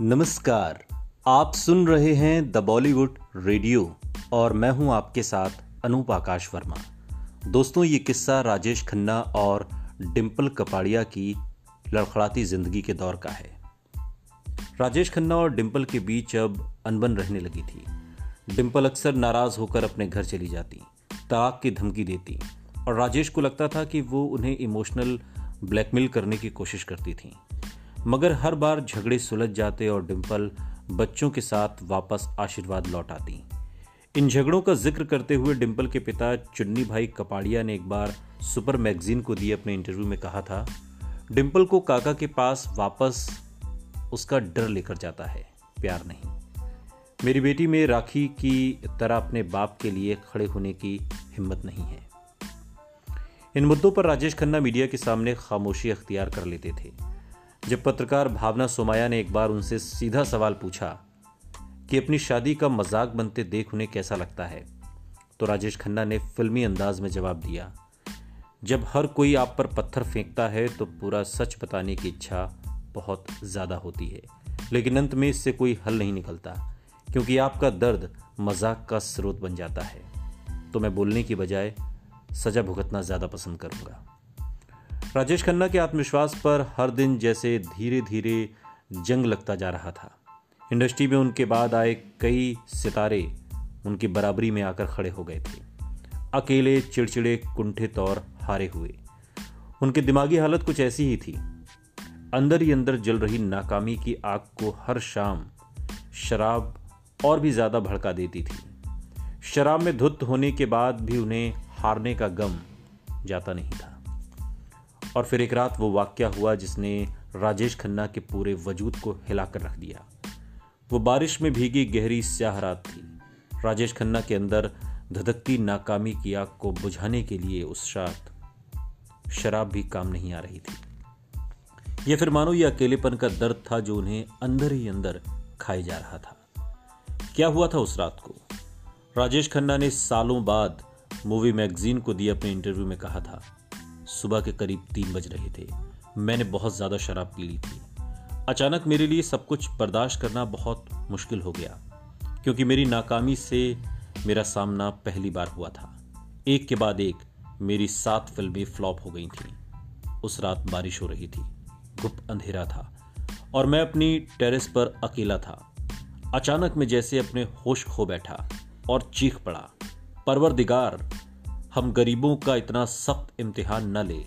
नमस्कार, आप सुन रहे हैं द बॉलीवुड रेडियो और मैं हूँ आपके साथ अनूप आकाश वर्मा। दोस्तों, ये किस्सा राजेश खन्ना और डिम्पल कपाड़िया की लड़खड़ाती ज़िंदगी के दौर का है। राजेश खन्ना और डिम्पल के बीच अब अनबन रहने लगी थी। डिम्पल अक्सर नाराज़ होकर अपने घर चली जाती तलाक की धमकी देती और राजेश को लगता था कि वो उन्हें इमोशनल ब्लैकमेल करने की कोशिश करती थी। मगर हर बार झगड़े सुलझ जाते और डिम्पल बच्चों के साथ वापस आशीर्वाद लौट आती। इन झगड़ों का ज़िक्र करते हुए डिम्पल के पिता चुन्नी भाई कपाड़िया ने एक बार सुपर मैगजीन को दिए अपने इंटरव्यू में कहा था डिम्पल को काका के पास वापस उसका डर लेकर जाता है, प्यार नहीं। मेरी बेटी में राखी की तरह अपने बाप के लिए खड़े होने की हिम्मत नहीं है। इन मुद्दों पर राजेश खन्ना मीडिया के सामने खामोशी अख्तियार कर लेते थे। जब पत्रकार भावना सोमाया ने एक बार उनसे सीधा सवाल पूछा कि अपनी शादी का मज़ाक बनते देख उन्हें कैसा लगता है तो राजेश खन्ना ने फिल्मी अंदाज में जवाब दिया, जब हर कोई आप पर पत्थर फेंकता है तो पूरा सच बताने की इच्छा बहुत ज़्यादा होती है। लेकिन अंत में इससे कोई हल नहीं निकलता, क्योंकि आपका दर्द मज़ाक का स्रोत बन जाता है। तो मैं बोलने की बजाय सजा भुगतना ज़्यादा पसंद करूँगा। राजेश खन्ना के आत्मविश्वास पर हर दिन जैसे धीरे धीरे जंग लगता जा रहा था। इंडस्ट्री में उनके बाद आए कई सितारे उनकी बराबरी में आकर खड़े हो गए थे। अकेले, चिड़चिड़े, कुंठित और हारे हुए। उनकी दिमागी हालत कुछ ऐसी ही थी। अंदर ही अंदर जल रही नाकामी की आग को हर शाम शराब और भी ज़्यादा भड़का देती थी। शराब में धुत होने के बाद भी उन्हें हारने का गम जाता नहीं था। और फिर एक रात वो वाक्य हुआ जिसने राजेश खन्ना के पूरे वजूद को हिलाकर रख दिया। वो बारिश में भीगी गहरी स्याह रात थी। राजेश खन्ना के अंदर धधकती नाकामी की आग को बुझाने के लिए उस रात शराब भी काम नहीं आ रही थी। यह फिर मानो ये अकेलेपन का दर्द था जो उन्हें अंदर ही अंदर खाए जा रहा था। क्या हुआ था उस रात को? राजेश खन्ना ने सालों बाद मूवी मैगजीन को दिए अपने इंटरव्यू में कहा था। सुबह के करीब तीन बज रहे थे। मैंने बहुत ज़्यादा शराब पी ली थी। अचानक मेरे लिए सब कुछ बर्दाश्त करना बहुत मुश्किल हो गया, क्योंकि मेरी नाकामी से मेरा सामना पहली बार हुआ था। एक के बाद एक मेरी सात फ़िल्में फ्लॉप हो गई थी। उस रात बारिश हो रही थी। गुप अंधेरा था और मैं अपनी टेरेस पर अकेला था। अचानक मैं जैसे अपने होश खो बैठा और चीख पड़ा। परवर दिगार हम गरीबों का इतना सख्त इम्तिहान न ले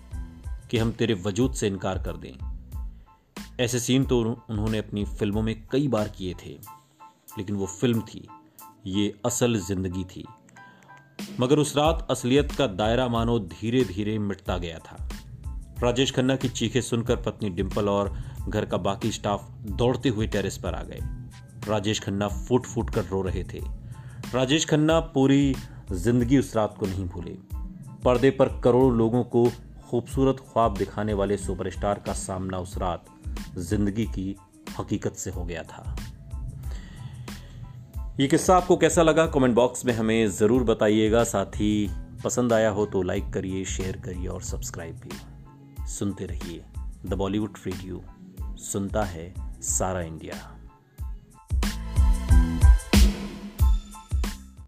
कि हम तेरे वजूद से इनकार कर दें। ऐसे सीन तो उन्होंने अपनी फ़िल्मों में कई बार किए थे, लेकिन वो फ़िल्म थी, ये असल ज़िंदगी थी। मगर उस रात असलियत का दायरा मानो धीरे धीरे मिटता गया था। राजेश खन्ना की चीखें सुनकर पत्नी डिम्पल और घर का बाकी स्टाफ दौड़ते हुए टेरेस पर आ गए। राजेश खन्ना फूट फूट कर रो रहे थे। राजेश खन्ना पूरी ज़िंदगी उस रात को नहीं भूले। पर्दे पर करोड़ों लोगों को खूबसूरत ख्वाब दिखाने वाले सुपरस्टार का सामना उस रात ज़िंदगी की हकीकत से हो गया था। ये किस्सा आपको कैसा लगा? कमेंट बॉक्स में हमें ज़रूर बताइएगा। साथ ही पसंद आया हो तो लाइक करिए, शेयर करिए और सब्सक्राइब भी। सुनते रहिए। द बॉलीवुड रेडियो सुनता है सारा इंडिया।